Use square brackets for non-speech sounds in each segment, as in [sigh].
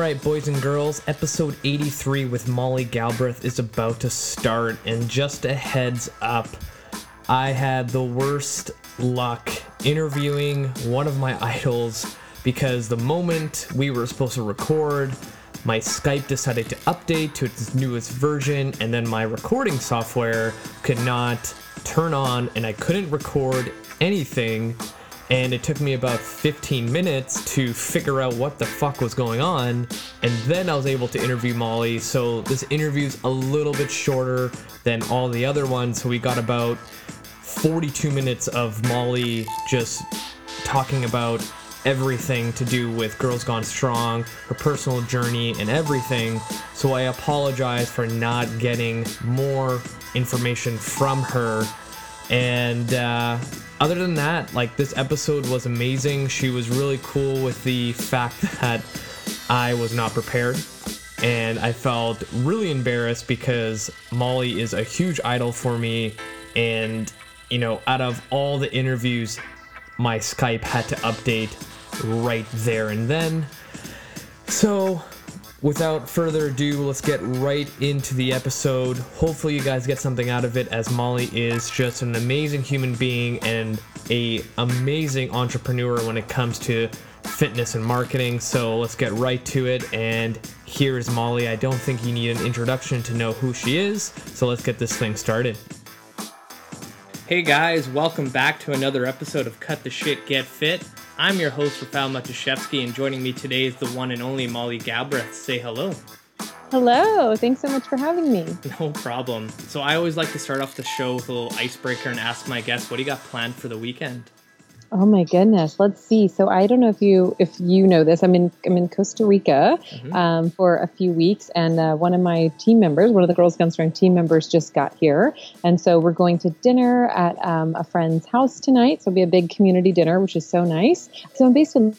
right, boys and girls, episode 83 with Molly Galbraith is about to start. And just a heads up, I had the worst luck interviewing one of my [laughs] idols because the moment we were supposed to record, my Skype decided to update to its newest version, and then my recording software could not turn on, and I couldn't record anything. And it took me about 15 minutes to figure out what the fuck was going on. And then I was able to interview Molly. So this interview's a little bit shorter than all the other ones. So we got about 42 minutes of Molly just talking about everything to do with Girls Gone Strong, her personal journey, and everything. So I apologize for not getting more information from her. And uh, other than that, like this episode was amazing. She was really cool with the fact [laughs] that I was not prepared. And I felt really embarrassed because Molly is a huge idol for me. And, you know, out of all the interviews, my Skype had to update right there and then. So, without further ado, let's get right into the episode. Hopefully, you guys get something out of it, as Molly is just an amazing human being and a amazing entrepreneur when it comes to fitness and marketing. So let's get right to it. And here's Molly. I don't think you need an introduction to know who she is. So let's get this thing started. Hey guys, welcome back to another episode of Cut the Shit Get Fit. I'm your host, Rafael Matuszewski, and joining me today is the one and only Molly Galbraith. Say hello. Hello, thanks so much for having me. [laughs] No problem. So, I always like to start off the show with a little icebreaker and ask my guests, what do you got planned for the weekend? Oh my goodness. Let's see. So I don't know if you if you know this. I'm in I'm in Costa Rica mm-hmm. um, for a few weeks, and uh, one of my team members, one of the Girls Gone Strong team members, just got here, and so we're going to dinner at um, a friend's house tonight. So it'll be a big community dinner, which is so nice. So I'm based in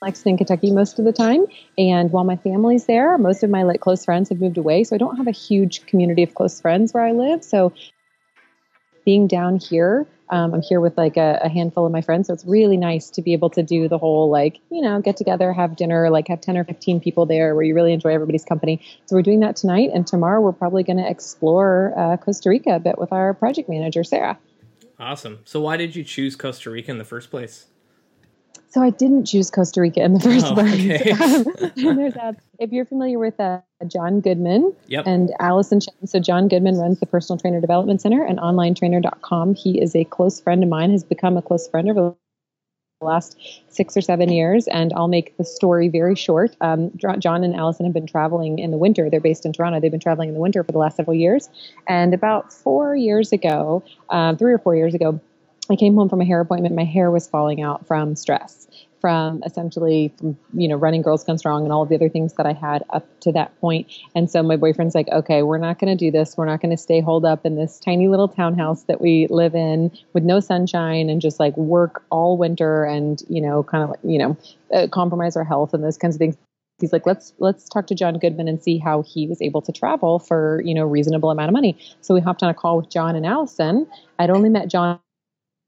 Lexington, Kentucky most of the time. And while my family's there, most of my like close friends have moved away. So I don't have a huge community of close friends where I live. So being down here um, I'm here with like a, a, handful of my friends, so it's really nice to be able to do the whole like you know get together, have dinner, like have ten or fifteen people there where you really enjoy everybody's company. So we're doing that tonight, and tomorrow we're probably going to explore uh, Costa Rica a bit with our project manager Sarah. Awesome. So why did you choose Costa Rica in the first place? So I didn't choose Costa Rica in the first oh, place. Okay. [laughs] [laughs] that. If you're familiar with uh, John Goodman yep. and Allison Chen, so John Goodman runs the Personal Trainer Development Center and OnlineTrainer.com. He is a close friend of mine, has become a close friend over the last six or seven years. And I'll make the story very short. Um, John and Allison have been traveling in the winter. They're based in Toronto. They've been traveling in the winter for the last several years. And about four years ago, um, three or four years ago, I came home from a hair appointment. My hair was falling out from stress, from essentially from you know running Girls Gone Strong and all of the other things that I had up to that point. And so my boyfriend's like, okay, we're not going to do this. We're not going to stay holed up in this tiny little townhouse that we live in with no sunshine and just like work all winter and you know kind of you know uh, compromise our health and those kinds of things he's like let's let's talk to john goodman and see how he was able to travel for you know reasonable amount of money so we hopped on a call with john and allison i'd only met john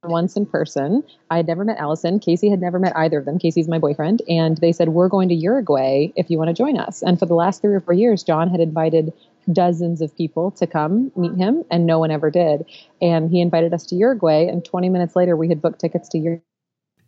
once in person. I had never met Allison. Casey had never met either of them. Casey's my boyfriend. And they said, We're going to Uruguay if you want to join us. And for the last three or four years, John had invited dozens of people to come meet him, and no one ever did. And he invited us to Uruguay. And 20 minutes later, we had booked tickets to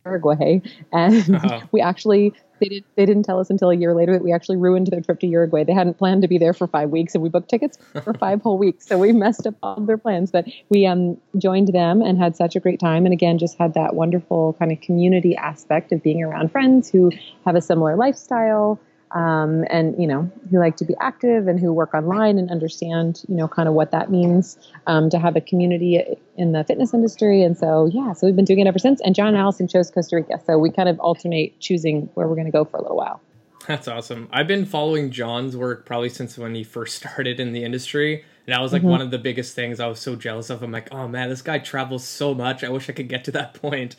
Uruguay. And uh-huh. [laughs] we actually they did they didn't tell us until a year later that we actually ruined their trip to Uruguay. They hadn't planned to be there for five weeks, and we booked tickets for [laughs] five whole weeks. So we messed up all their plans, but we um joined them and had such a great time, and again just had that wonderful kind of community aspect of being around friends who have a similar lifestyle um, and you know who like to be active and who work online and understand you know kind of what that means um, to have a community in the fitness industry. And so yeah so we've been doing it ever since. And john and allison chose costa rica. So we kind of alternate choosing where we're going to go for a little while. That's awesome. I've been following john's work probably since when he first [laughs] started in the industry. And that was like mm-hmm. one of the biggest things i was so jealous of. I'm like oh man this guy travels so much. I wish i could get to that [laughs] point.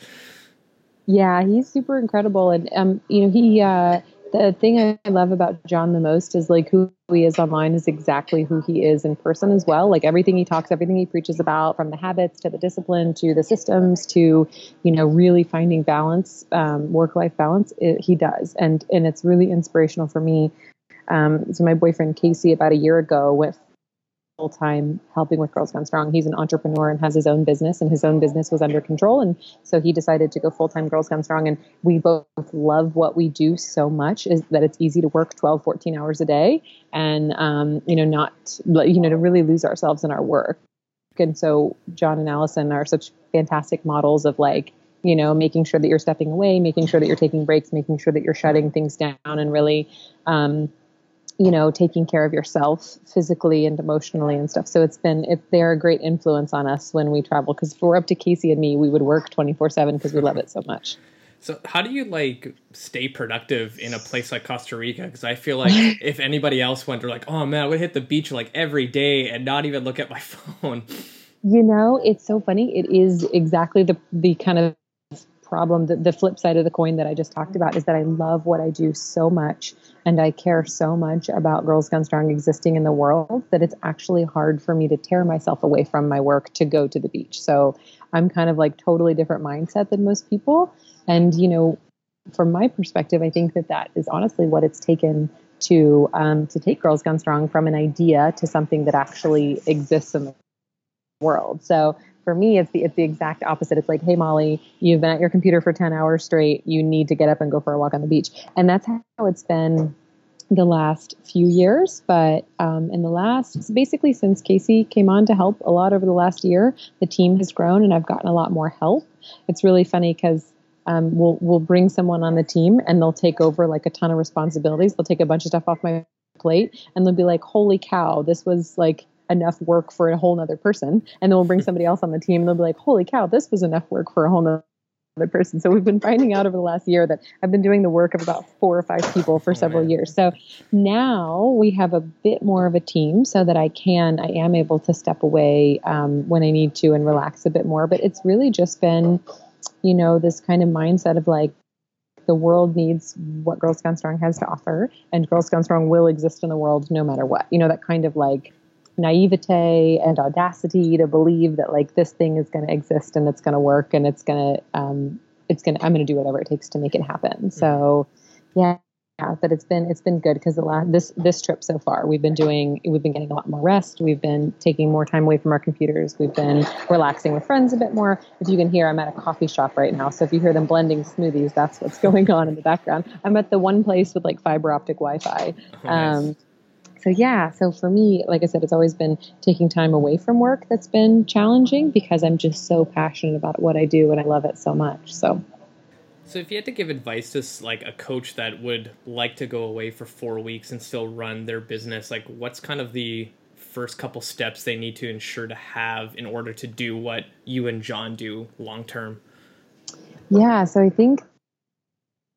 Yeah he's super incredible. And um you know he uh the thing I love about John the most is like who he is online is exactly who he is in person as well. Like everything he talks, everything he preaches about, from the habits to the discipline to the systems to, you know, really finding balance, um, work-life balance, it, he does, and and it's really inspirational for me. Um, so my boyfriend Casey about a year ago went full time helping with Girls Gone Strong. He's an entrepreneur and has his own business, and his own business was under control. And so he decided to go full time Girls Gone Strong. And we both love what we do so much is that it's easy to work 12, 14 hours a day and, um, you know, not, you know, to really lose ourselves in our work. And so John and Allison are such fantastic models of like, you know, making sure that you're stepping away, making sure that you're taking breaks, making sure that you're shutting things down and really, um, you know, taking care of yourself physically and emotionally and stuff. So it's been, it, they're a great influence on us when we travel. Because if we're up to Casey and me, we would work 24 7 because we love it so much. So how do you like stay productive in a place like Costa Rica? Because I feel like [laughs] if anybody else went, they're like, oh man, I would hit the beach like every day and not even look at my [laughs] phone. You know, it's so funny. It is exactly the the kind of problem. The, the flip side of the coin that I just talked about is that I love what I do so much and I care so much about Girls Gone Strong existing in the world that it's actually hard for me to tear myself away from my work to go to the beach. So I'm kind of like totally different mindset than most people. And, you know, from my perspective, I think that that is honestly what it's taken to um, to take Girls Gone Strong from an idea to something that actually exists in the world. So for me, it's the it's the exact opposite. It's like, hey Molly, you've been at your computer for ten hours straight. You need to get up and go for a walk on the beach, and that's how it's been the last few years. But um, in the last, basically since Casey came on to help a lot over the last year, the team has grown, and I've gotten a lot more help. It's really funny because um, we'll we'll bring someone on the team, and they'll take over like a ton of responsibilities. They'll take a bunch of stuff off my plate, and they'll be like, "Holy cow, this was like." Enough work for a whole nother person. And then we'll bring somebody else on the team and they'll be like, holy cow, this was enough work for a whole nother person. So we've been finding out over the last year that I've been doing the work of about four or five people for several years. So now we have a bit more of a team so that I can, I am able to step away um, when I need to and relax a bit more. But it's really just been, you know, this kind of mindset of like, the world needs what Girls Gone Strong has to offer, and Girls Gone Strong will exist in the world no matter what. You know, that kind of like naivete and audacity to believe that like this thing is going to exist and it's going to work and it's going to um, it's going to I'm going to do whatever it takes to make it happen. Mm-hmm. So yeah, yeah, but it's been it's been good because the last this this trip so far we've been doing we've been getting a lot more rest. We've been taking more time away from our computers. We've been relaxing with friends a bit more. If you can hear, I'm at a coffee shop right now. So if you hear them blending smoothies, that's what's [laughs] going on in the background. I'm at the one place with like fiber optic Wi-Fi. Oh, nice. um, so yeah so for me like i said it's always been taking time away from work that's been challenging because i'm just so passionate about what i do and i love it so much so. So if you had to give advice to like a coach that would like to go away for four weeks and still run their business like what's kind of the first couple steps they need to ensure to have in order to do what you and john do long term? Yeah so i think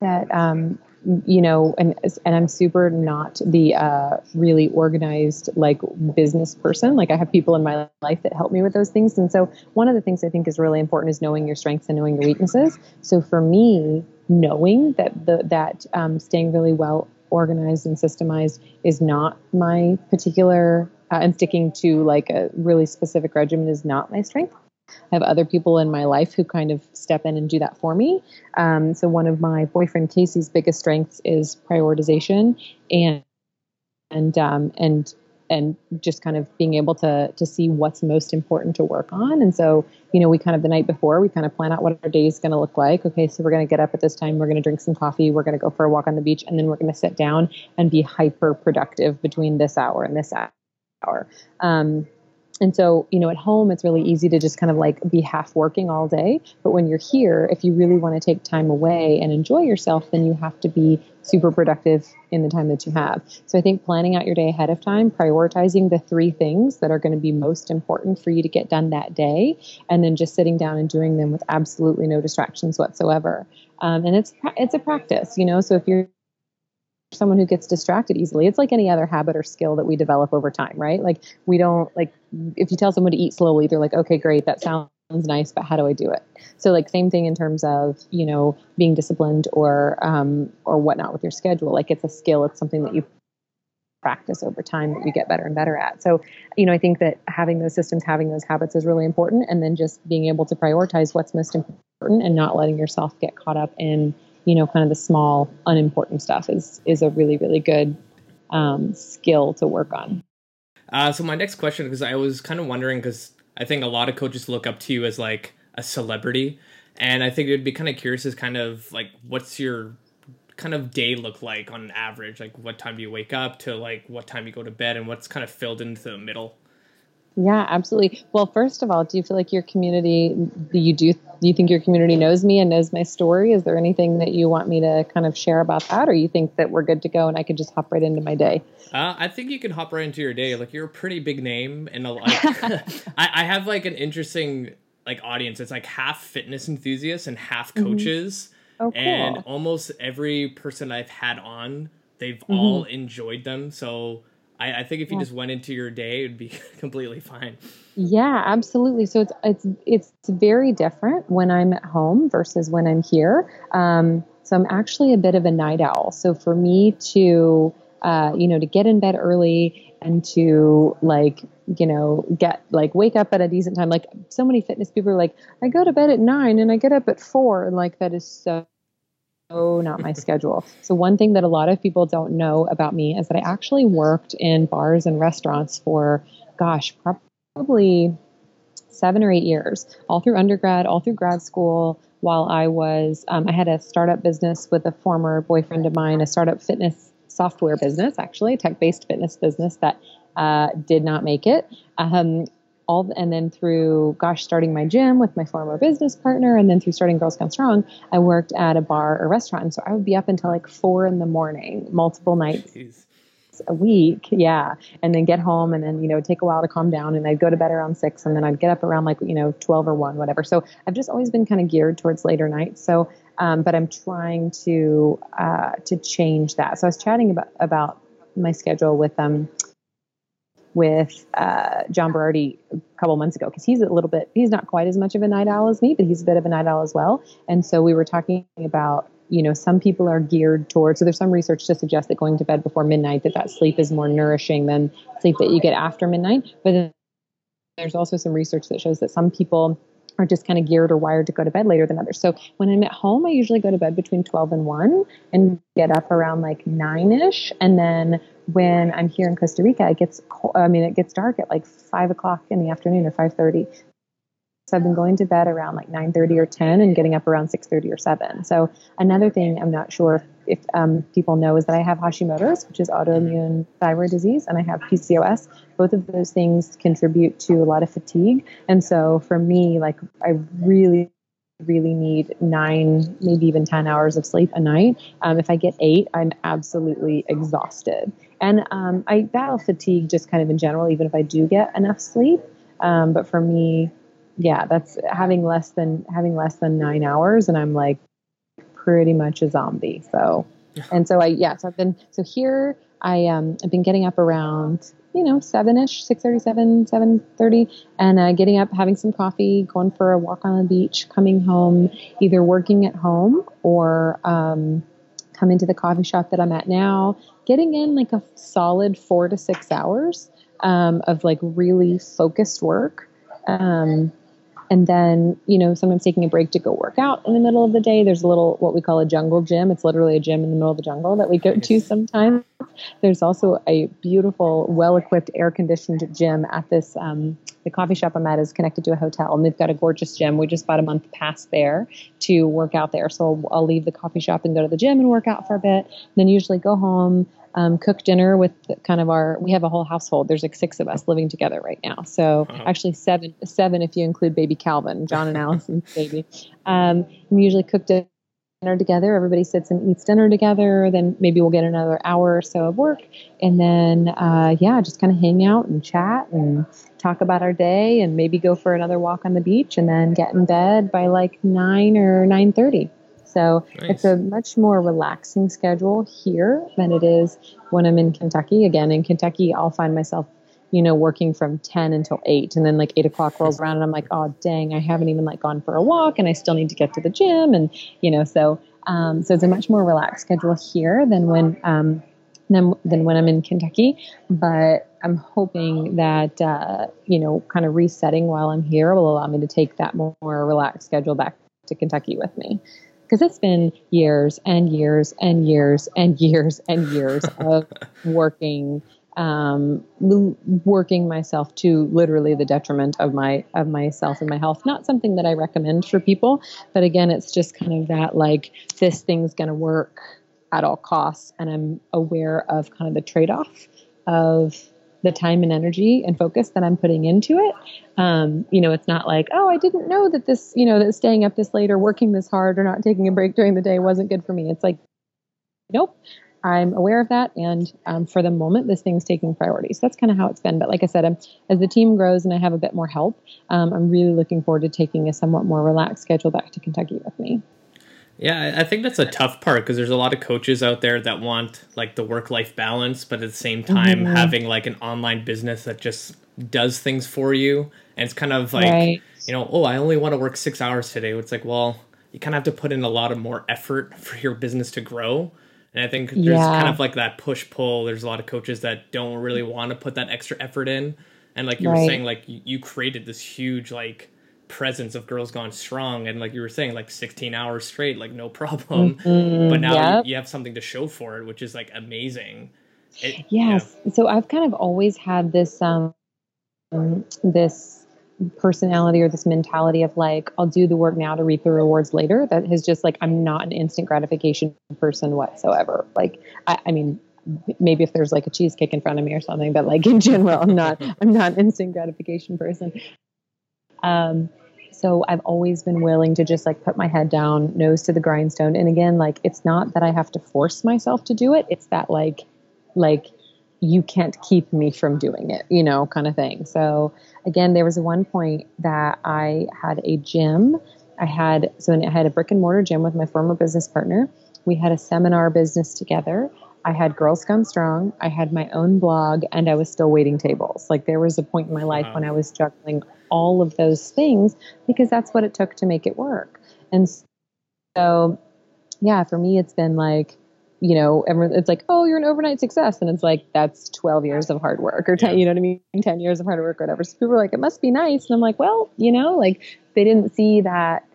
that um, you know, and and I'm super not the uh, really organized like business person. Like I have people in my life that help me with those things, and so one of the things I think is really important is knowing your strengths and knowing your weaknesses. So for me, knowing that the that um, staying really well organized and systemized is not my particular uh, and sticking to like a really specific regimen is not my strength. I have other people in my life who kind of step in and do that for me. Um, so one of my boyfriend Casey's biggest strengths is prioritization and and um, and and just kind of being able to to see what's most important to work on. And so, you know, we kind of the night before we kind of plan out what our day is going to look like. Okay, so we're going to get up at this time, we're going to drink some coffee, we're going to go for a walk on the beach, and then we're going to sit down and be hyper productive between this hour and this hour. Um, and so, you know, at home, it's really easy to just kind of like be half working all day. But when you're here, if you really want to take time away and enjoy yourself, then you have to be super productive in the time that you have. So I think planning out your day ahead of time, prioritizing the three things that are going to be most important for you to get done that day, and then just sitting down and doing them with absolutely no distractions whatsoever. Um, and it's it's a practice, you know. So if you're someone who gets distracted easily. It's like any other habit or skill that we develop over time, right? Like we don't like if you tell someone to eat slowly, they're like, okay, great, that sounds nice, but how do I do it? So like same thing in terms of you know being disciplined or um, or whatnot with your schedule. Like it's a skill. It's something that you practice over time that you get better and better at. So you know I think that having those systems, having those habits is really important, and then just being able to prioritize what's most important and not letting yourself get caught up in you know kind of the small unimportant stuff is is a really really good um, skill to work on. Uh, so my next question, because I was kind of wondering, because I think a lot of coaches look up to you as like a celebrity, and I think it'd be kind of curious as kind of like what's your kind of day look like on average? Like what time do you wake up to like what time you go to bed, and what's kind of filled into the middle? Yeah, absolutely. Well, first of all, do you feel like your community Do you do do you think your community knows me and knows my story? Is there anything that you want me to kind of share about that or you think that we're good to go and I could just hop right into my day? Uh, I think you can hop right into your day. Like you're a pretty big name and a, like [laughs] I, I have like an interesting like audience. It's like half fitness enthusiasts and half mm-hmm. coaches. Mm-hmm. Oh, cool. And almost every person I've had on, they've mm-hmm. all enjoyed them. So I, I think if you yeah. just went into your day, it'd be [laughs] completely fine. Yeah, absolutely. So it's it's it's very different when I'm at home versus when I'm here. Um, so I'm actually a bit of a night owl. So for me to uh, you know to get in bed early and to like you know get like wake up at a decent time like so many fitness people are like i go to bed at nine and i get up at four and like that is so Oh, not my schedule. So, one thing that a lot of people don't know about me is that I actually worked in bars and restaurants for, gosh, probably seven or eight years, all through undergrad, all through grad school. While I was, um, I had a startup business with a former boyfriend of mine, a startup fitness software business, actually, a tech based fitness business that uh, did not make it. Um, all and then through gosh starting my gym with my former business partner and then through starting girls gone strong i worked at a bar or restaurant. And so i would be up until like four in the morning multiple nights Jeez. a week yeah and then get home and then you know take a while to calm down. And i'd go to bed around six and then i'd get up around like you know 12 or 1 whatever. So i've just always been kind of geared towards later nights. So um, but i'm trying to uh, to change that. So i was chatting about about my schedule with um with uh, John Berardi a couple months ago because he's a little bit, he's not quite as much of a night owl as me, but he's a bit of a night owl as well. And so we were talking about, you know, some people are geared towards, so there's some research to suggest that going to bed before midnight, that that sleep is more nourishing than sleep that you get after midnight. But there's also some research that shows that some people are just kind of geared or wired to go to bed later than others. So when I'm at home, I usually go to bed between 12 and 1 and get up around like 9 ish. And then when I'm here in Costa Rica, it gets, I mean, it gets dark at like 5 o'clock in the afternoon or 5.30. So I've been going to bed around like 9:30 or 10 and getting up around 6:30 or 7. So another thing I'm not sure if um, people know is that I have Hashimoto's, which is autoimmune thyroid disease, and I have PCOS. Both of those things contribute to a lot of fatigue. And so for me, like I really really need nine, maybe even 10 hours of sleep a night. Um, if I get eight, I'm absolutely exhausted. And um, I battle fatigue just kind of in general, even if I do get enough sleep. Um, but for me, yeah, that's having less than having less than nine hours, and I'm like pretty much a zombie. So, [laughs] and so I yeah, so I've been so here I um I've been getting up around you know seven ish, six thirty seven, seven thirty, and uh, getting up, having some coffee, going for a walk on the beach, coming home, either working at home or um, coming to the coffee shop that I'm at now, getting in like a solid four to six hours um, of like really focused work. Um, and then you know sometimes taking a break to go work out in the middle of the day. There's a little what we call a jungle gym. It's literally a gym in the middle of the jungle that we go to sometimes. There's also a beautiful well equipped air conditioned gym at this um, the coffee shop i'm at is connected to a hotel and they've got a gorgeous gym. We just bought a month pass there to work out there. So I'll, I'll leave the coffee shop and go to the gym and work out for a bit. Then usually go home um, cook dinner with kind of our we have a whole household. There's like six of us living together right now. So actually seven seven if you include baby calvin john and [laughs] allison's baby. Um, we usually cook dinner together. Everybody sits and eats dinner together. Then maybe we'll get another hour or so of work. And then uh, yeah just kind of hang out and chat and talk about our day and maybe go for another walk on the beach and then get in bed by like 9 or 9.30 so nice. it's a much more relaxing schedule here than it is when I'm in Kentucky. Again, in Kentucky, I'll find myself you know, working from 10 until 8. And then like 8 o'clock rolls around and I'm like, oh, dang, I haven't even like gone for a walk and I still need to get to the gym. And, you know, so, um, so it's a much more relaxed schedule here than when, um, than, than when I'm in Kentucky. But I'm hoping that, uh, you know, kind of resetting while I'm here will allow me to take that more, more relaxed schedule back to Kentucky with me because it's been years and years and years and years and years [laughs] of working um, working myself to literally the detriment of my of myself and my health. Not something that I recommend for people, but again, it's just kind of that like this thing's going to work at all costs, and I'm aware of kind of the trade off of the time and energy and focus that I'm putting into it. Um, you know, it's not like, oh, I didn't know that this, you know, that staying up this late or working this hard or not taking a break during the day wasn't good for me. It's like, nope, I'm aware of that. And um, for the moment, this thing's taking priority. So that's kind of how it's been. But like I said, um, as the team grows and I have a bit more help, um, I'm really looking forward to taking a somewhat more relaxed schedule back to Kentucky with me. Yeah, I think that's a tough part because there's a lot of coaches out there that want like the work life balance, but at the same time mm-hmm. having like an online business that just does things for you. And it's kind of like, right. you know, oh, I only want to work six hours today. It's like, well, you kind of have to put in a lot of more effort [laughs] for your business to grow. And I think there's yeah. kind of like that push pull. There's a lot of coaches that don't really want to put that extra effort in. And like you right. were saying, like you created this huge like presence of Girls Gone Strong, and like you were saying, like 16 hours straight, like no problem. Mm-hmm, but now yep. you, you, have something to show for it, which is like amazing. It, yes. Yeah. So I've kind of always had this um this personality or this mentality of like I'll do the work now to reap the rewards later. That has just like I'm not an instant gratification person whatsoever. Like I, I mean maybe if there's like a cheesecake in front of me or something but like in general i'm not [laughs] i'm not an instant gratification person um, so I've always been willing to just like put my head down, nose to the grindstone. And again, like it's not that I have to force myself to do it. It's that like, like you can't keep me from doing it, you know, kind of thing. So again, there was one point that I had a gym. I had so I had a brick and mortar gym with my former business partner. We had a seminar business together. I had Girls Gone Strong, I had my own blog, and I was still waiting tables. Like there was a point in my life wow. when I was juggling all of those things because that's what it took to make it work. And so, yeah, for me, it's been like, you know, everyone, it's like, oh, you're an overnight success. And it's like, that's 12 years of hard work or 10, you know what I mean? [laughs] 10 years of hard work or whatever. So people are like, it must be nice. And I'm like, well, you know, like they didn't see that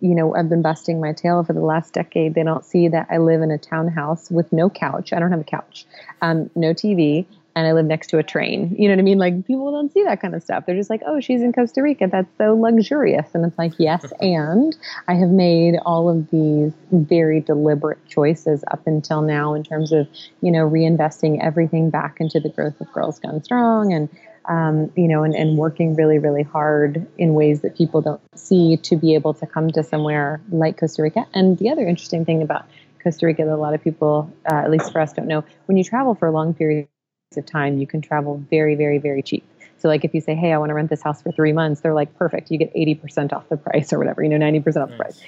you know, I've been busting my tail for the last decade. They don't see that I live in a townhouse with no couch. I don't have a couch, um, no TV, and I live next to a train. You know what I mean? Like people don't see that kind of stuff. They're just like, oh, she's in Costa Rica. That's so luxurious. And it's like, yes, [laughs] and I have made all of these very deliberate choices up until now in terms of, you know, reinvesting everything back into the growth of Girls Gone Strong and um, you know, and, and working really, really hard in ways that people don't see to be able to come to somewhere like Costa Rica. And the other interesting thing about Costa Rica that a lot of people, uh, at least for us, don't know, when you travel for a long periods of time, you can travel very, very, very cheap. So, like, if you say, "Hey, I want to rent this house for three months," they're like, "Perfect, you get eighty percent off the [laughs] price, or whatever, you know, ninety percent off the price."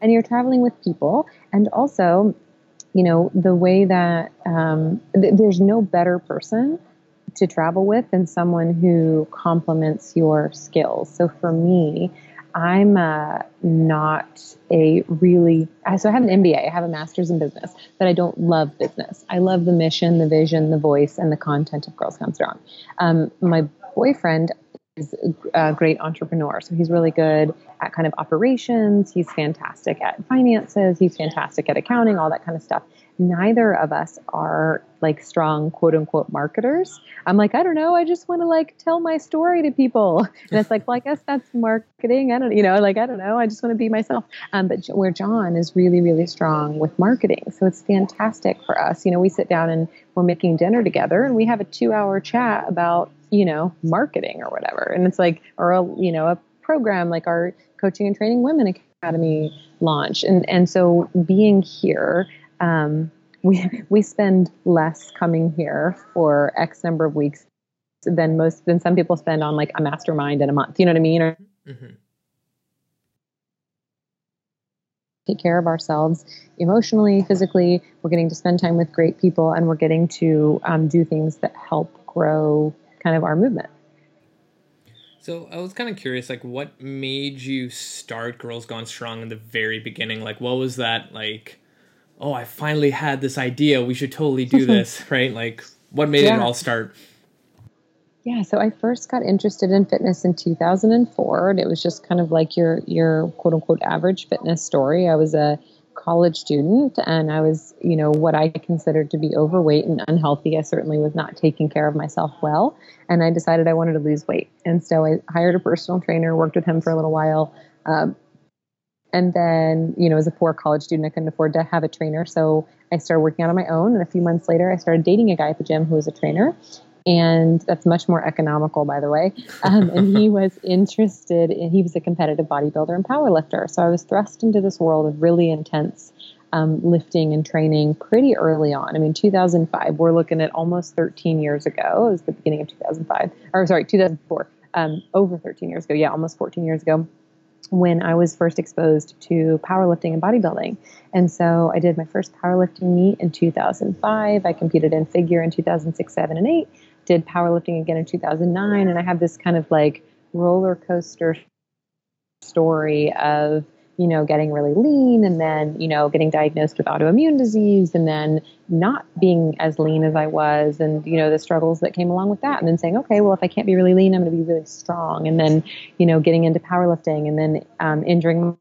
And you're traveling with people, and also, you know, the way that um, th- there's no better person to travel with than someone who complements your skills. So for me, I'm uh, not a really, so I have an MBA, I have a master's in business, but I don't love business. I love the mission, the vision, the voice, and the content of Girls Gone Strong. Um, my boyfriend is a great entrepreneur. So he's really good at kind of operations. He's fantastic at finances. He's fantastic at accounting, all that kind of stuff neither of us are like strong quote unquote marketers. I'm like, I don't know, I just want to like tell my story to people. And it's like, well, I guess that's marketing. I don't, you know, like, I don't know, I just want to be myself. Um, but where John is really, really strong with marketing. So it's fantastic for us. You know, we sit down and we're making dinner together and we have a two hour chat about, you know, marketing or whatever. And it's like, or a, you know, a program like our coaching and training women academy launch. And, and so being here, um, we [laughs] we spend less coming here for X number of weeks than most than some people spend on like a mastermind in a month. You know what I mean? Or, mm-hmm. Take care of ourselves emotionally, physically. We're getting to spend time with great people, and we're getting to um, do things that help grow kind of our movement. So I was kind of curious, like, what made you start Girls Gone Strong in the very beginning? Like, what was that like? Oh, I finally had this idea. We should totally do [laughs] this, right? Like, what made yeah. it all start? Yeah, so I first got interested in fitness in 2004, and it was just kind of like your your quote unquote average fitness story. I was a college student and I was, you know, what I considered to be overweight and unhealthy. I certainly was not taking care of myself well. And I decided I wanted to lose weight. And so I hired a personal trainer, worked with him for a little while. Um, and then, you know, as a poor college student, I couldn't afford to have a trainer. So I started working out on my own. And a few months later, I started dating a guy at the gym who was a trainer and that's much more economical, by the way. Um, and he [laughs] was interested in, he was a competitive bodybuilder and powerlifter. So I was thrust into this world of really intense um, lifting and training pretty early on. I mean, 2005, we're looking at almost 13 years ago. It was the beginning of 2005, or sorry, 2004, um, over 13 years ago. Yeah, almost 14 years ago when I was first exposed to powerlifting and bodybuilding. And so I did my first powerlifting meet in 2005. I competed in figure in 2006, 7, and 8 did powerlifting again in 2009, and I have this kind of like roller coaster story of you know getting really lean and then you know getting diagnosed with autoimmune disease and then not being as lean as I was and you know the struggles that came along with that and then saying okay well if I can't be really lean I'm going to be really strong and then you know getting into powerlifting and then um, injuring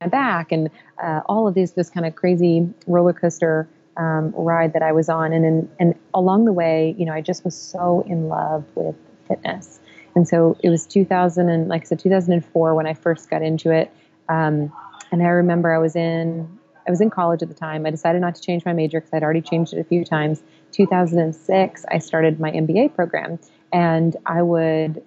my back and uh, all of these this kind of crazy roller coaster um, ride that I was on. And, and, and along the way, you know, I just was so in love with fitness. And so it was 2000 and like I said, 2004 when I first got into it. Um, and I remember I was in, I was in college at the time. I decided not to change my major because I'd already changed it a few times. 2006, I started my MBA program and I would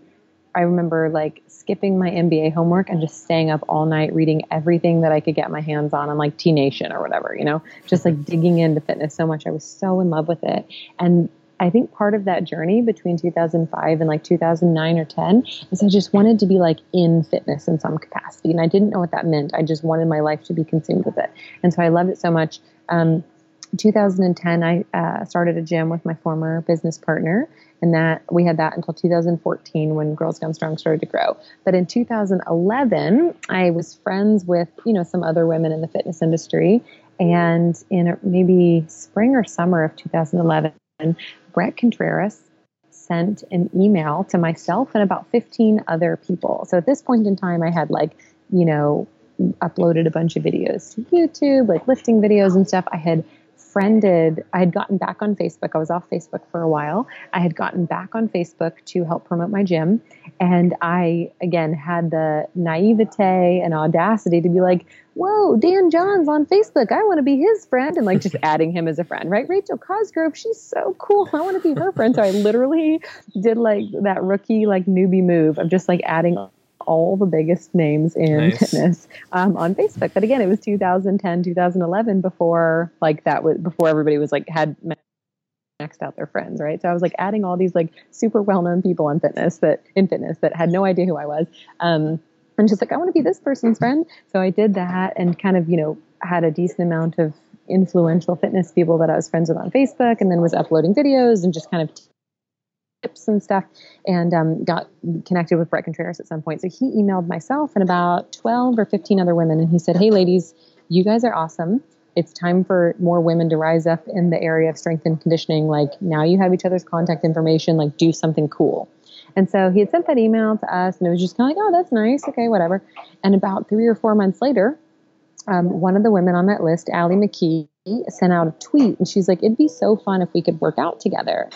I remember like skipping my MBA homework and just staying up all night reading everything that I could get my hands on on like T Nation or whatever, you know, just like digging into fitness so much. I was so in love with it. And I think part of that journey between 2005 and like 2009 or 10 is I just wanted to be like in fitness in some capacity. And I didn't know what that meant. I just wanted my life to be consumed with it. And so I loved it so much. Um, 2010, I uh, started a gym with my former business partner and that we had that until 2014 when Girls Gone Strong started to grow. But in 2011, I was friends with you know some other women in the fitness industry, and in maybe spring or summer of 2011, Bret Contreras sent an email to myself and about 15 other people. So at this point in time, I had like you know uploaded a bunch of videos to YouTube, like lifting videos and stuff. I had befriended, I had gotten back on Facebook. I was off Facebook for a while. I had gotten back on Facebook to help promote my gym. And I, again, had the naivete and audacity to be like, whoa, Dan John's on Facebook. I want to be his friend. And like just [laughs] adding him as a friend, right? Rachel Cosgrove, she's so cool. I want to be her friend. So I literally did like that rookie, like newbie move of just like adding all the biggest names in nice. fitness um, on Facebook. But again, it was 2010, 2011 before like that was before everybody was like had maxed out their friends, right? So I was like adding all these like super well known people in fitness that in fitness that had no idea who I was. Um, and just like I want to be this person's friend. So I did that and kind of you know had a decent amount of influential fitness people that I was friends with on Facebook, and then was uploading videos and just kind of and stuff and um, got connected with Bret Contreras at some point. So he emailed myself and about 12 or 15 other women and he said, Hey, ladies, you guys are awesome. It's time for more women to rise up in the area of strength and conditioning. Like now you have each other's contact information, like do something cool. And so he had sent that email to us and it was just kind of like, oh, that's nice. Okay, whatever. And about three or four months later, um, one of the women on that list, Allie McKee, sent out a tweet and she's like, it'd be so fun if we could work out together.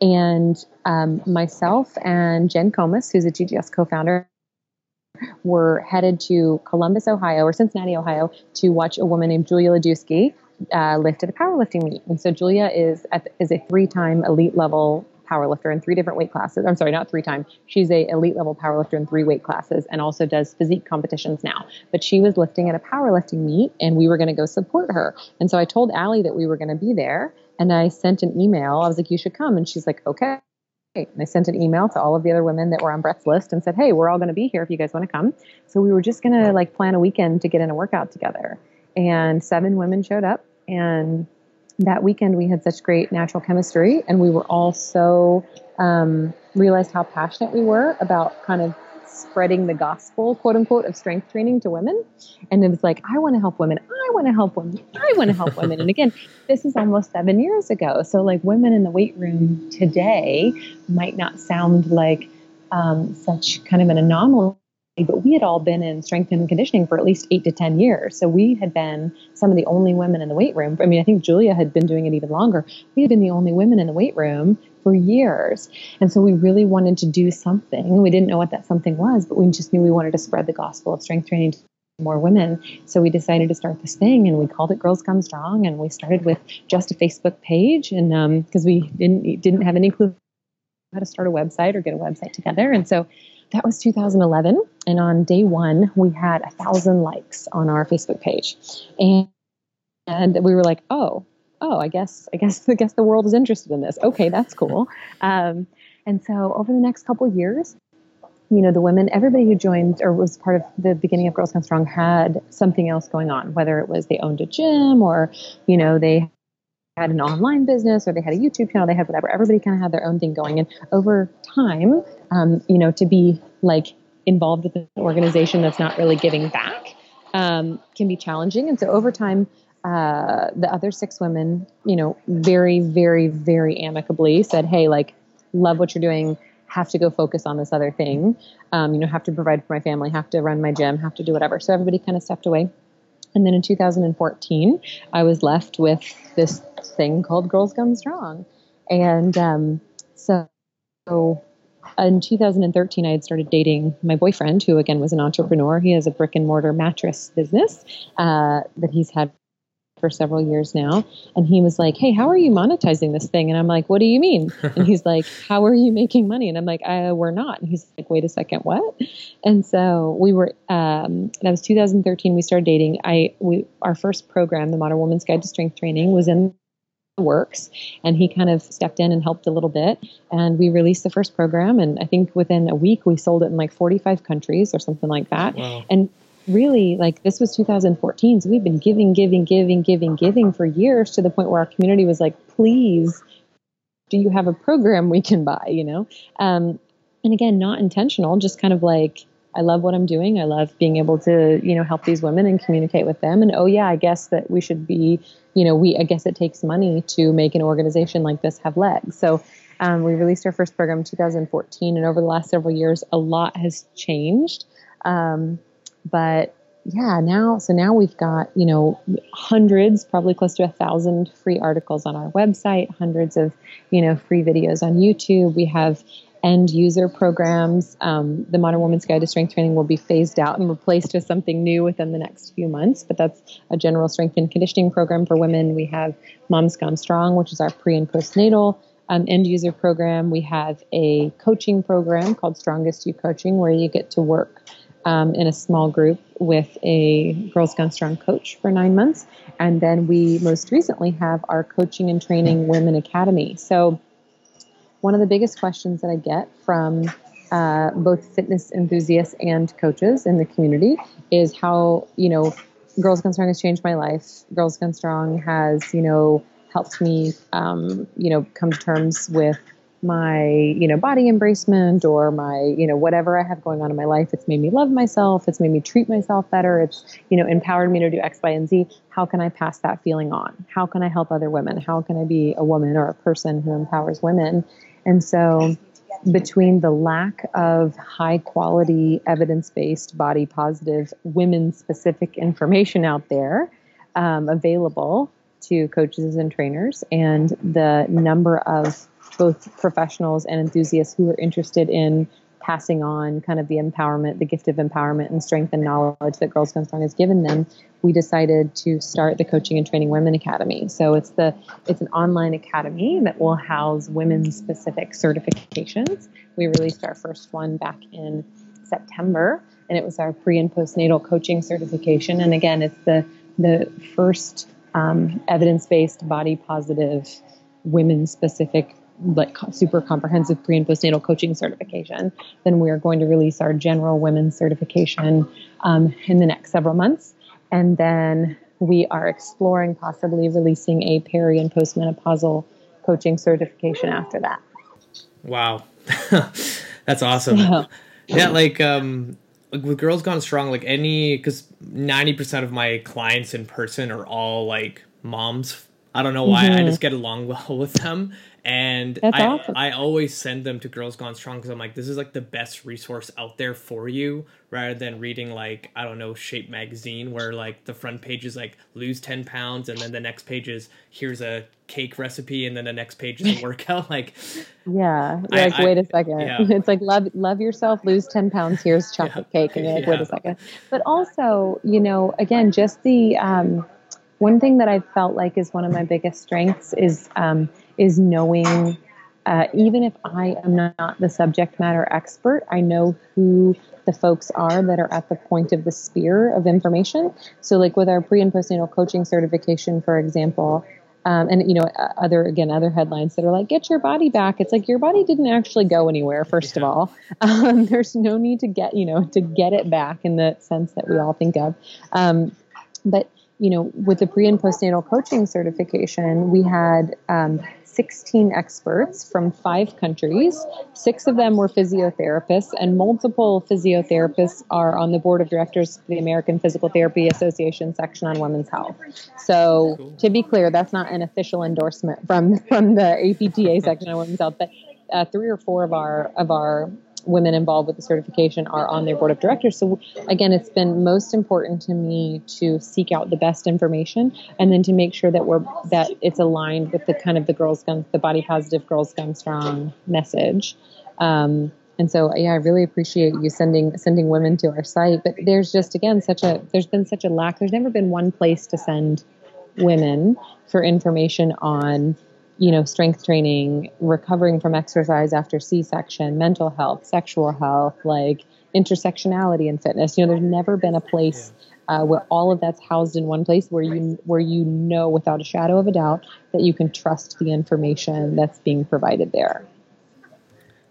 And um, myself and Jen Comas, who's a GGS co founder, were headed to Columbus, Ohio, or Cincinnati, Ohio, to watch a woman named Julia Ladewski uh, lift at a powerlifting meet. And so Julia is at, is a three time elite level powerlifter in three different weight classes. I'm sorry, not three time. She's a elite level powerlifter in three weight classes and also does physique competitions now. But she was lifting at a powerlifting meet and we were going to go support her. And so I told Allie that we were going to be there and I sent an email. I was like, you should come. And she's like, okay. And I sent an email to all of the other women that were on Bret's list and said, hey, we're all going to be here if you guys want to come. So we were just going to like plan a weekend to get in a workout together. And seven women showed up. And that weekend we had such great natural chemistry and we were all so um, realized how passionate we were about kind of spreading the gospel, quote unquote, of strength training to women. And it was like, I want to help women. I want to help women. I want to help women. And again, [laughs] this is almost seven years ago. So, like, women in the weight room today might not sound like um, such kind of an anomaly but we had all been in strength and conditioning for at least eight to 10 years. So we had been some of the only women in the weight room. I mean, I think Julia had been doing it even longer. We had been the only women in the weight room for years. And so we really wanted to do something. We didn't know what that something was, but we just knew we wanted to spread the gospel of strength training to more women. So we decided to start this thing and we called it Girls Gone Strong. And we started with just a Facebook page. And because um, we didn't, didn't have any clue how to start a website or get a website together. And so that was 2011. And on day one, we had a thousand likes on our Facebook page. And, and we were like, oh, oh, I guess, I guess, [laughs] I guess the world is interested in this. Okay, that's cool. Um, and so over the next couple years, you know, the women, everybody who joined or was part of the beginning of Girls Gone Strong had something else going on, whether it was they owned a gym or, you know, they had an online business or they had a YouTube channel, they had whatever. Everybody kind of had their own thing going. And over time, um, you know, to be like involved with an organization that's not really giving back um, can be challenging. And so over time, uh, the other six women, you know, very, very, very amicably said, "Hey, like, love what you're doing. Have to go focus on this other thing. Um, you know, have to provide for my family. Have to run my gym. Have to do whatever." So everybody kind of stepped away. And then in 2014, I was left with this thing called Girls Gone Strong, and um, so in 2013, I had started dating my boyfriend, who again was an entrepreneur. He has a brick and mortar mattress business uh, that he's had for several years now. And he was like, Hey, how are you monetizing this thing? And I'm like, What do you mean? [laughs] and he's like, How are you making money? And I'm like, uh, We're not. And he's like, Wait a second, what? And so we were, um, that was 2013. We started dating. I, we, our first program, the Modern Woman's Guide to Strength Training, was in works and he kind of stepped in and helped a little bit and we released the first program and i think within a week we sold it in like 45 countries or something like that wow. and really like this was 2014 so we've been giving giving giving giving giving for years to the point where our community was like please do you have a program we can buy you know um, and again not intentional just kind of like I love what I'm doing. I love being able to, you know, help these women and communicate with them. And oh yeah, I guess that we should be, you know, we I guess it takes money to make an organization like this have legs. So um, we released our first program in 2014, and over the last several years, a lot has changed. Um, but yeah, now so now we've got you know hundreds, probably close to a thousand free articles on our website, hundreds of you know free videos on YouTube. We have end user programs. Um, the Modern Woman's Guide to Strength Training will be phased out and replaced with something new within the next few months. But that's a general strength and conditioning program for women. We have Moms Gone Strong, which is our pre and postnatal um, end user program. We have a coaching program called Strongest You Coaching, where you get to work um, in a small group with a Girls Gone Strong coach for nine months. And then we most recently have our Coaching and Training Women Academy. So one of the biggest questions that I get from uh, both fitness enthusiasts and coaches in the community is how, you know, Girls Gone Strong has changed my life. Girls Gone Strong has, you know, helped me, um, you know, come to terms with my you know body embracement or my you know whatever i have going on in my life it's made me love myself it's made me treat myself better it's you know empowered me to do x y and z. How can i pass that feeling on? How can i help other women? How can i be a woman or a person who empowers women? And so, between the lack of high quality, evidence based, body positive, women specific information out there um, available to coaches and trainers, and the number of both professionals and enthusiasts who are interested in passing on kind of the empowerment, the gift of empowerment and strength and knowledge that Girls Gone Strong has given them, we decided to start the Coaching and Training Women Academy. So it's the it's an online academy that will house women specific certifications. We released our first one back in September, and it was our pre and postnatal coaching certification. And again, it's the the first um, evidence based, body positive, women specific like super comprehensive pre and postnatal coaching certification. Then we are going to release our general women's certification um, in the next several months. And then we are exploring possibly releasing a peri and postmenopausal coaching certification after that. Wow. [laughs] That's awesome. Yeah. yeah, like um with Girls Gone Strong, like any because ninety percent of my clients in person are all like moms. I don't know why. Mm-hmm. I just get along [laughs] well with them and That's I, awesome. I always send them to Girls Gone Strong because I'm like, this is like the best resource out there for you, rather than reading like I don't know Shape magazine where like the front page is like lose ten pounds and then the next page is here's a cake recipe and then the next page is a [laughs] workout. [laughs] like, yeah, I, like I, wait a second, yeah. [laughs] it's like love love yourself, lose ten pounds. Here's chocolate yeah. cake, and you're like, yeah. wait a second. But also, you know, again, just the um, one thing that I felt like is one of my biggest strengths is. Um, is knowing, uh, even if I am not the subject matter expert, I know who the folks are that are at the point of the spear of information. So, like with our pre and postnatal coaching certification, for example, um, and you know, other again, other headlines that are like, "Get your body back." It's like your body didn't actually go anywhere. First yeah. of all, [laughs] um, there's no need to get you know to get it back in the sense that we all think of. Um, but you know, with the pre and postnatal coaching certification, we had um, 16 experts from five countries. Six of them were physiotherapists, and multiple physiotherapists are on the board of directors of the American Physical Therapy Association section on women's health. So, cool. to be clear, that's not an official endorsement from [laughs] from the APTA section on women's health, but uh, three or four of our of our women involved with the certification are on their board of directors. So again, it's been most important to me to seek out the best information and then to make sure that we're that it's aligned with the kind of the girls gone the body positive Girls Gone Strong message. Um, and so yeah, I really appreciate you sending sending women to our site. But there's just again such a there's been such a lack. There's never been one place to send women for information on you know, strength training, recovering from exercise after C-section, mental health, sexual health, like intersectionality in fitness. You know, there's never been a place uh, where all of that's housed in one place where you where you know without a shadow of a doubt that you can trust the information that's being provided there.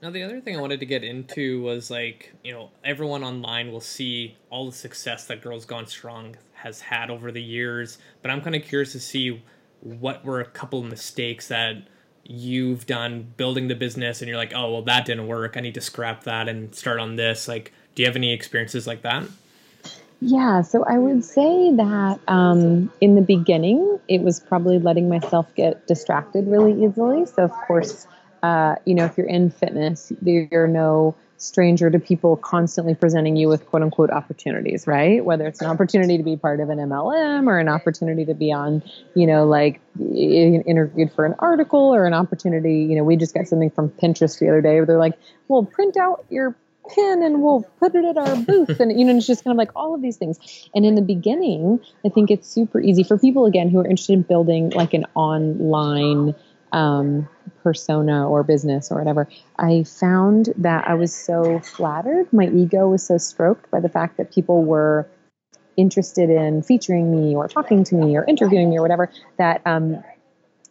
Now, the other thing I wanted to get into was like, you know, everyone online will see all the success that Girls Gone Strong has had over the years, but I'm kind of curious to see what were a couple of mistakes that you've done building the business and you're like, oh, well, that didn't work. I need to scrap that and start on this. Like, do you have any experiences like that? Yeah, so I would say that um, in the beginning, it was probably letting myself get distracted really easily. So, of course, uh, you know, if you're in fitness, you're no stranger to people constantly presenting you with quote unquote opportunities, right? Whether it's an opportunity to be part of an MLM or an opportunity to be on, you know, like interviewed for an article or an opportunity, you know, we just got something from Pinterest the other day where they're like, well, print out your pin and we'll put it at our booth. And you know it's just kind of like all of these things. And in the beginning i think it's super easy for people again who are interested in building like an online um, persona or business or whatever, I found that I was so flattered. My ego was so stroked by the fact that people were interested in featuring me or talking to me or interviewing me or whatever that um,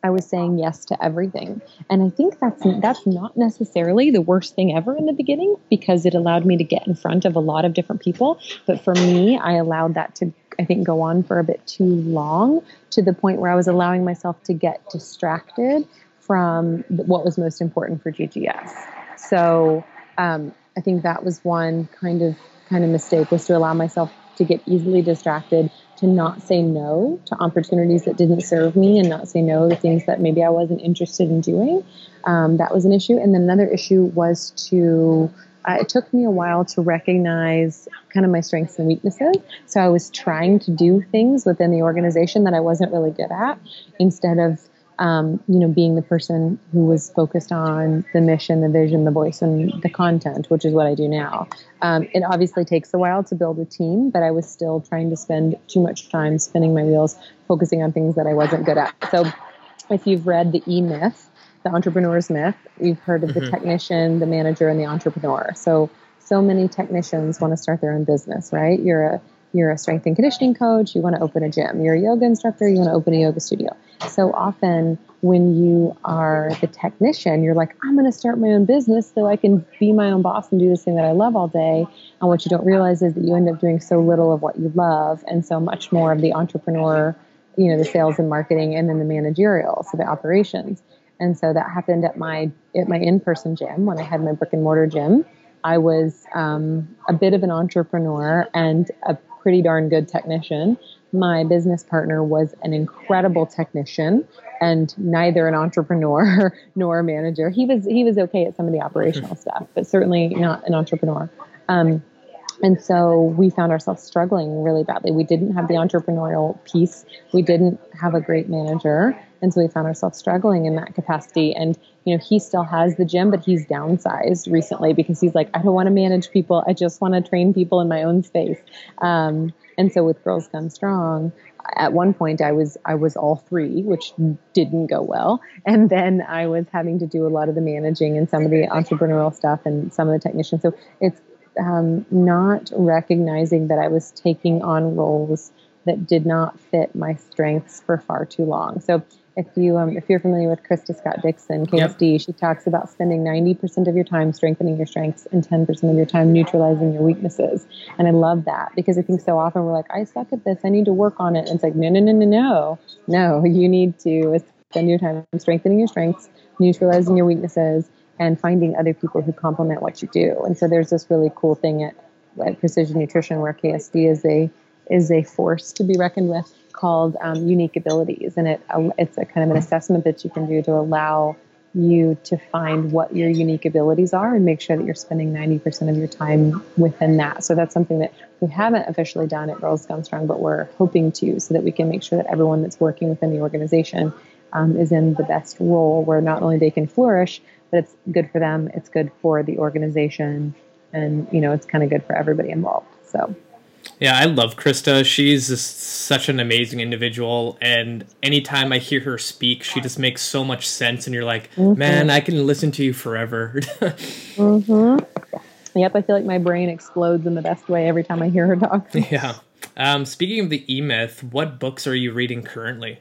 I was saying yes to everything. And I think that's that's not necessarily the worst thing ever in the beginning because it allowed me to get in front of a lot of different people. But for me, I allowed that to I think go on for a bit too long to the point where I was allowing myself to get distracted from what was most important for GGS. So um, I think that was one kind of kind of mistake was to allow myself to get easily distracted, to not say no to opportunities that didn't serve me, and not say no to things that maybe I wasn't interested in doing. Um, that was an issue, and then another issue was to uh, it took me a while to recognize kind of my strengths and weaknesses. So I was trying to do things within the organization that I wasn't really good at instead of um, you know, being the person who was focused on the mission, the vision, the voice, and the content, which is what I do now. Um, it obviously takes a while to build a team, but I was still trying to spend too much time spinning my wheels, focusing on things that I wasn't good at. So, if you've read the E Myth, the entrepreneur's myth, you've heard of mm-hmm. the technician, the manager, and the entrepreneur. So, so many technicians want to start their own business, right? You're a you're a strength and conditioning coach, you want to open a gym. You're a yoga instructor, you want to open a yoga studio. So often, when you are the technician, you're like, I'm going to start my own business so I can be my own boss and do this thing that I love all day. And what you don't realize is that you end up doing so little of what you love and so much more of the entrepreneur, you know, the sales and marketing and then the managerial, so the operations. And so that happened at my at my in person gym when I had my brick and mortar gym. I was um, a bit of an entrepreneur and a pretty darn good technician. My business partner was an incredible technician and neither an entrepreneur [laughs] nor a manager. He was he was okay at some of the operational [laughs] stuff, but certainly not an entrepreneur. Um, and so we found ourselves struggling really badly. We didn't have the entrepreneurial piece. We didn't have a great manager. And so we found ourselves struggling in that capacity. And, you know, he still has the gym, but he's downsized recently because he's like, I don't want to manage people. I just want to train people in my own space. Um, and so with Girls Gone Strong, at one point I was I was all three, which didn't go well, and then I was having to do a lot of the managing and some of the entrepreneurial stuff and some of the technicians. So it's um, not recognizing that I was taking on roles that did not fit my strengths for far too long. So if you um, if you're familiar with Krista Scott Dixon, KSD, yep. she talks about spending 90% of your time strengthening your strengths and 10% of your time neutralizing your weaknesses. And I love that because I think so often we're like, I suck at this, I need to work on it. And it's like, no, no, no, no, no, no. You need to spend your time strengthening your strengths, neutralizing your weaknesses, and finding other people who complement what you do. And so there's this really cool thing at, at Precision Nutrition where KSD is a is a force to be reckoned with called um, unique abilities, and it it's a kind of an assessment that you can do to allow you to find what your unique abilities are and make sure that you're spending 90% of your time within that. So that's something that we haven't officially done at Girls Gone Strong, but we're hoping to so that we can make sure that everyone that's working within the organization um, is in the best role where not only they can flourish, but it's good for them, it's good for the organization, and you know, it's kind of good for everybody involved. So yeah, I love Krista. She's just such an amazing individual. And anytime I hear her speak, she just makes so much sense. And you're like, mm-hmm. man, I can listen to you forever. [laughs] mm-hmm. Yep, I feel like my brain explodes in the best way every time I hear her talk. [laughs] Yeah. Um, speaking of the E Myth, what books are you reading currently?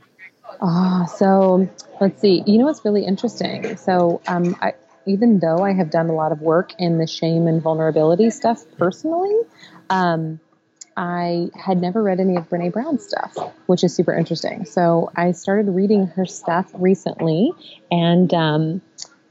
Ah, so let's see. You know what's really interesting? So, um, I, even though I have done a lot of work in the shame and vulnerability stuff personally, um, I had never read any of Brene Brown's stuff, which is super interesting. So I started reading her stuff recently, and um,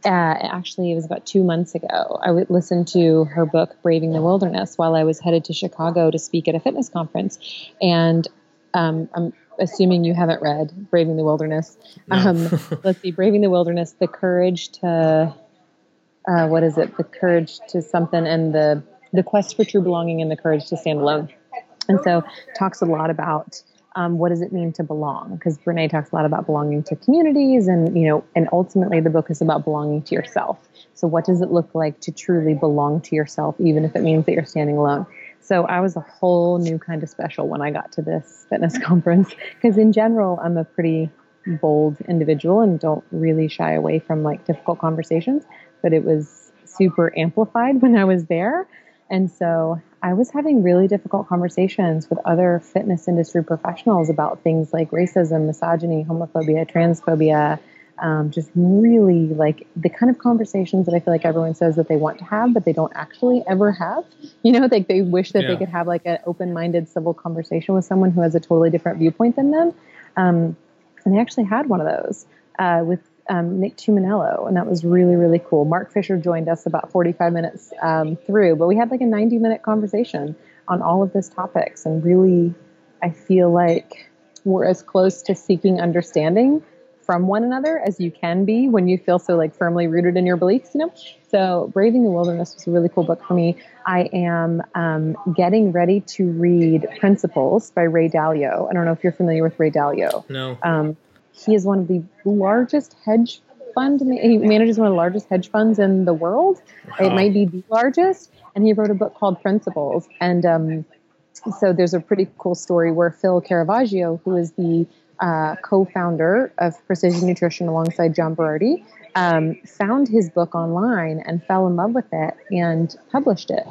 uh, actually, it was about two months ago. I would listen to her book "Braving the Wilderness" while I was headed to Chicago to speak at a fitness conference, and um, I'm assuming you haven't read "Braving the Wilderness." No. Um, [laughs] let's see, "Braving the Wilderness," the courage to uh, what is it? The courage to something, and the the quest for true belonging, and the courage to stand alone. And so talks a lot about um, what does it mean to belong? Because Brene talks a lot about belonging to communities, and you know, and ultimately the book is about belonging to yourself. So what does it look like to truly belong to yourself, even if it means that you're standing alone? So I was a whole new kind of special when I got to this fitness [laughs] conference because in general I'm a pretty bold individual and don't really shy away from like difficult conversations, but it was super amplified [laughs] when I was there. And so I was having really difficult conversations with other fitness industry professionals about things like racism, misogyny, homophobia, transphobia, um, just really like the kind of conversations that I feel like everyone says that they want to have, but they don't actually ever have. [laughs] You know, like they wish that yeah. they could have like an open minded civil conversation with someone who has a totally different viewpoint than them. Um, and I actually had one of those uh, with um, Nick Tumminello, and that was really, really cool. Mark Fisher joined us about 45 minutes um, through, but we had like a 90 minute conversation on all of these topics. And really, I feel like we're as close to seeking understanding from one another as you can be when you feel so like firmly rooted in your beliefs, you know? So, Braving the Wilderness was a really cool book for me. I am um, getting ready to read Principles by Ray Dalio. I don't know if you're familiar with Ray Dalio. No. Um, he is one of the largest hedge fund. He manages one of the largest hedge funds in the world. Wow. It might be the largest. And he wrote a book called Principles. And um, so there's a pretty cool story where Phil Caravaggio, who is the uh, co-founder of Precision Nutrition alongside John Berardi, um, found his book online and fell in love with it and published it.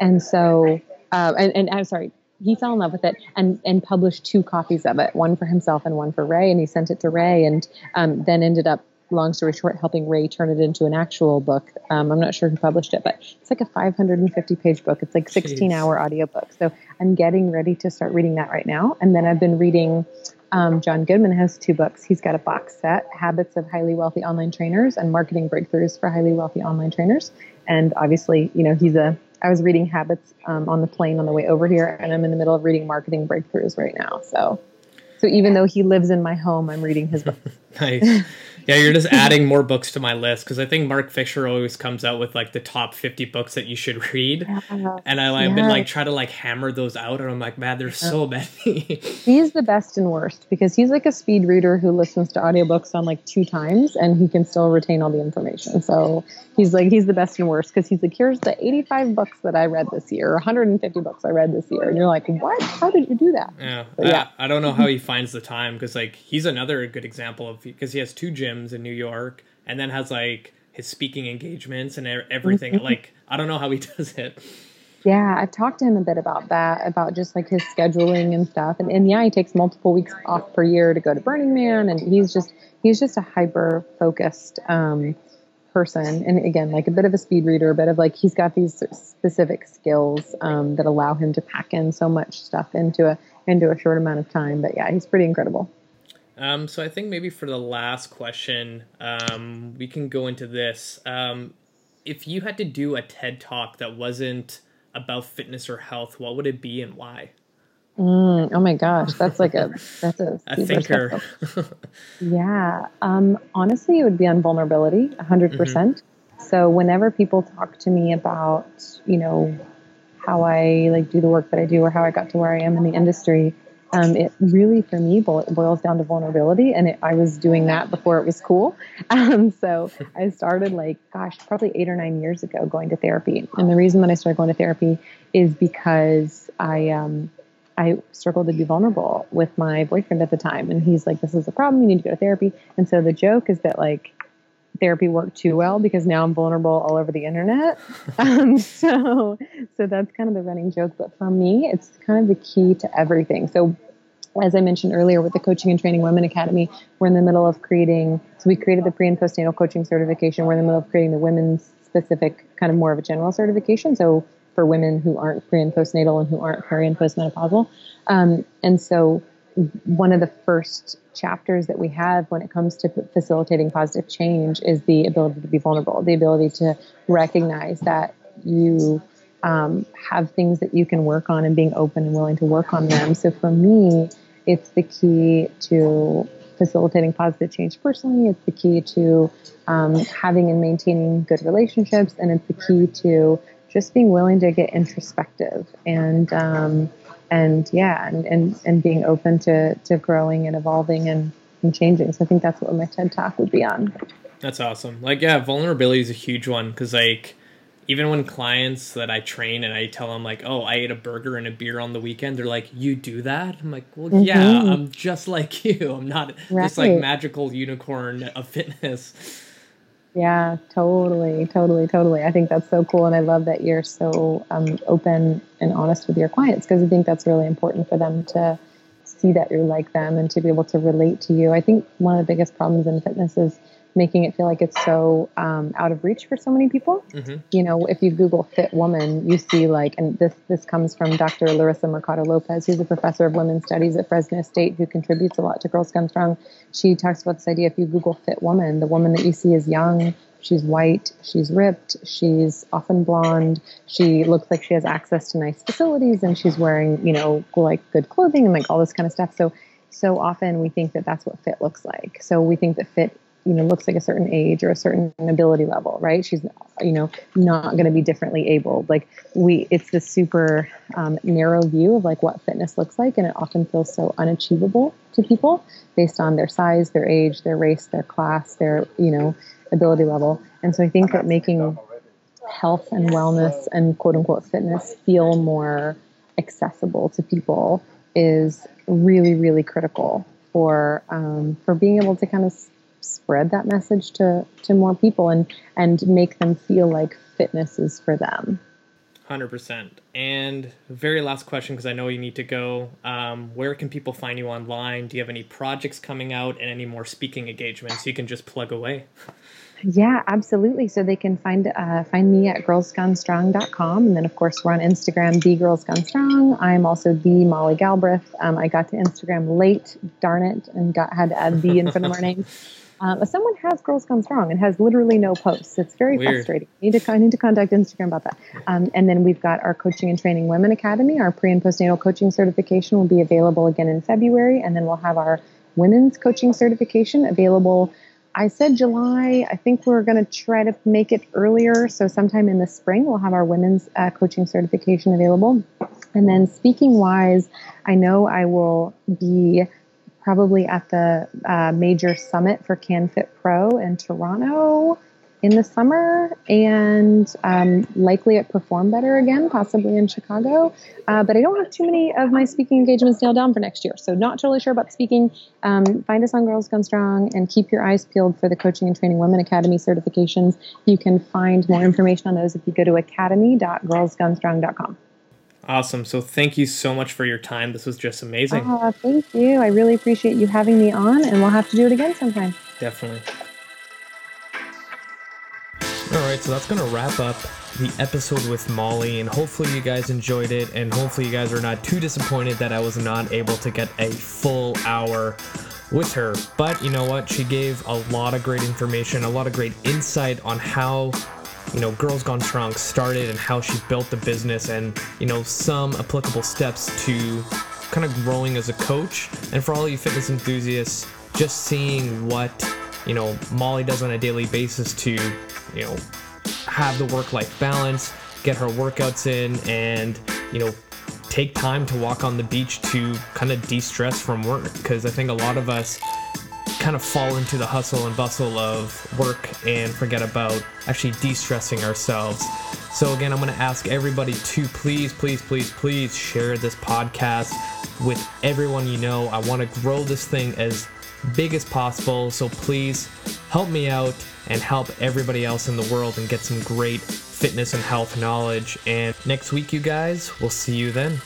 And so, uh, and, and I'm sorry, he fell in love with it and and published two copies of it, one for himself and one for Ray, and he sent it to Ray, and um, then ended up. Long story short, helping Ray turn it into an actual book. Um, I'm not sure who published it, but it's like a 550 page book. It's like 16 Jeez. hour audiobook. So I'm getting ready to start reading that right now. And then I've been reading Um, John Goodman has two books. He's got a box set Habits of Highly Wealthy Online Trainers and Marketing Breakthroughs for Highly Wealthy Online Trainers. And obviously, you know, he's a, I was reading Habits um, on the plane on the way over here, and I'm in the middle of reading Marketing Breakthroughs right now. So, so even though he lives in my home, I'm reading his book. [laughs] nice. Yeah, you're just adding more books to my list because I think Mark Fisher always comes out with like the top 50 books that you should read, yeah. and I, have yeah. been like try to like hammer those out, and I'm like, man, there's yeah. so many. [laughs] he's the best and worst because he's like a speed reader who listens to audiobooks on like two times, and he can still retain all the information. So he's like he's the best and worst because he's like, here's the 85 books that I read this year, 150 books I read this year, and you're like, what? How did you do that? Yeah, yeah. I, I don't know how [laughs] he finds the time because like he's another good example of because he has two gyms gyms in New York, and then has like his speaking engagements and everything. Mm-hmm. like I don't know how he [laughs] does it. Yeah, I've talked to him a bit about that, about just like his scheduling and stuff. And, and yeah, he takes multiple weeks off per year to go to Burning Man, and he's just he's just a hyper focused um, person. And again, like a bit of a speed reader, a bit of like he's got these specific skills um, that allow him to pack in so much stuff into a into a short amount of time. But yeah, he's pretty incredible. Um, so I think maybe for the last question, um, we can go into this. Um, if you had to do a TED talk that wasn't about fitness or health, what would it be and why? Mm, oh my gosh, that's like a [laughs] that's a, a thinker. [laughs] yeah, um, honestly, it would be on vulnerability, hundred mm-hmm. percent. So whenever people talk to me about you know how I like do the work that I do or how I got to where I am in the industry, um, it really for me boils down to vulnerability and it, i was doing that before it was cool. [laughs] Um, so [laughs] i started like gosh probably eight or nine years ago going to therapy. And the reason that i started going to therapy is because i um, i struggled to be vulnerable with my boyfriend at the time. And he's like this is a problem. You need to go to therapy. And so the joke is that like therapy worked too well because now I'm vulnerable all over the internet. [laughs] Um, so, so that's kind of the running joke. But for me, it's kind of the key to everything. So, as I mentioned earlier with the Coaching and Training Women Academy, we're in the middle of creating. So we created the pre and postnatal coaching certification. We're in the middle of creating the women's specific, kind of more of a general certification. So for women who aren't pre and postnatal and who aren't peri and postmenopausal. Um, and so one of the first chapters that we have when it comes to facilitating positive change is the ability to be vulnerable, the ability to recognize that you um, have things that you can work on and being open and willing to work on them. So for me, it's the key to facilitating positive change personally. It's the key to um, having and maintaining good relationships, and it's the key to just being willing to get introspective and um, and yeah, and, and and being open to to growing and evolving and, and changing. So I think that's what my TED talk would be on. That's awesome. Like yeah, vulnerability is a huge one because like even when clients that I train and I tell them like, "Oh, I ate a burger and a beer on the weekend," they're like, "You do that?" I'm like, "Well, mm-hmm. yeah, I'm just like [laughs] you. I'm not right. this like magical unicorn of fitness." Yeah, totally, totally, totally. I think that's so cool, and I love that you're so um, open and honest with your clients because I think that's really important for them to see that you're like them and to be able to relate to you. I think one of the biggest problems in fitness is making it feel like it's so um, out of reach for so many people. Mm-hmm. You know, if you Google "fit woman," you see like, and this this comes from Dr. Larissa Mercado Lopez, who's a professor of women's studies at Fresno State, who contributes a lot to Girls Gone Strong. She talks about this idea: if you Google "fit woman," the woman that you see is young. She's white, she's ripped, she's often blonde, she looks like she has access to nice facilities, and she's wearing, you know, like good clothing and like all this kind of stuff. So, so often we think that that's what fit looks like. So we think that fit you know looks like a certain age or a certain ability level right? She's you know not going to be differently abled like we it's this super um, narrow view of like what fitness looks like and it often feels so unachievable to people based on their size their age their race their class their you know ability level. And so i think that making health and wellness and quote unquote fitness feel more accessible to people is really really critical for um, for being able to kind of spread that message to to more people and and make them feel like fitness is for them 100% and very last question because i know you need to go um, where can people find you online do you have any projects coming out and any more speaking engagements you can just plug away Yeah, absolutely. So they can find uh, find me at girlsgonestrong.com. And then, of course, we're on Instagram, the Girls Gone Strong. I'm also the Molly Galbraith. Um, I got to Instagram late, darn it, and got had to add the in front of our names. Um, someone has Girls Gone Strong and has literally no posts. It's very Weird. frustrating. I need to I need to contact Instagram about that. Um, and then we've got our Coaching and Training Women Academy. Our pre and postnatal coaching certification will be available again in February, and then we'll have our women's coaching certification available. I said July. I think we're going to try to make it earlier. So, sometime in the spring, we'll have our women's uh, coaching certification available. And then, speaking wise, I know I will be probably at the uh, major summit for CanFit Pro in Toronto in the summer, and um, likely at Perform Better again, possibly in Chicago. Uh, but I don't have too many of my speaking engagements nailed down for next year, so not totally sure about speaking. Um, find us on Girls Gone Strong and keep your eyes peeled for the Coaching and Training Women Academy certifications. You can find more information on those if you go to academy.girlsgonestrong.com. Awesome. So thank you so much for your time. This was just amazing. Oh, thank you. I really appreciate you having me on, and we'll have to do it again sometime. Definitely. All right, so that's going to wrap up the episode with Molly, and hopefully you guys enjoyed it, and hopefully you guys are not too disappointed that I was not able to get a full hour with her. But you know what? She gave a lot of great information, a lot of great insight on how you know, Girls Gone Strong started and how she built the business and, you know, some applicable steps to kind of growing as a coach. And for all you fitness enthusiasts, just seeing what, you know, Molly does on a daily basis to, you know, have the work life balance, get her workouts in, and, you know, take time to walk on the beach to kind of de stress from work. Because I think a lot of us, kind of fall into the hustle and bustle of work and forget about actually de stressing ourselves. So, again, I'm going to ask everybody to please, please, please, please share this podcast with everyone you know. I want to grow this thing as big as possible. So, please help me out and help everybody else in the world and get some great fitness and health knowledge. And next week, you guys, we'll see you then.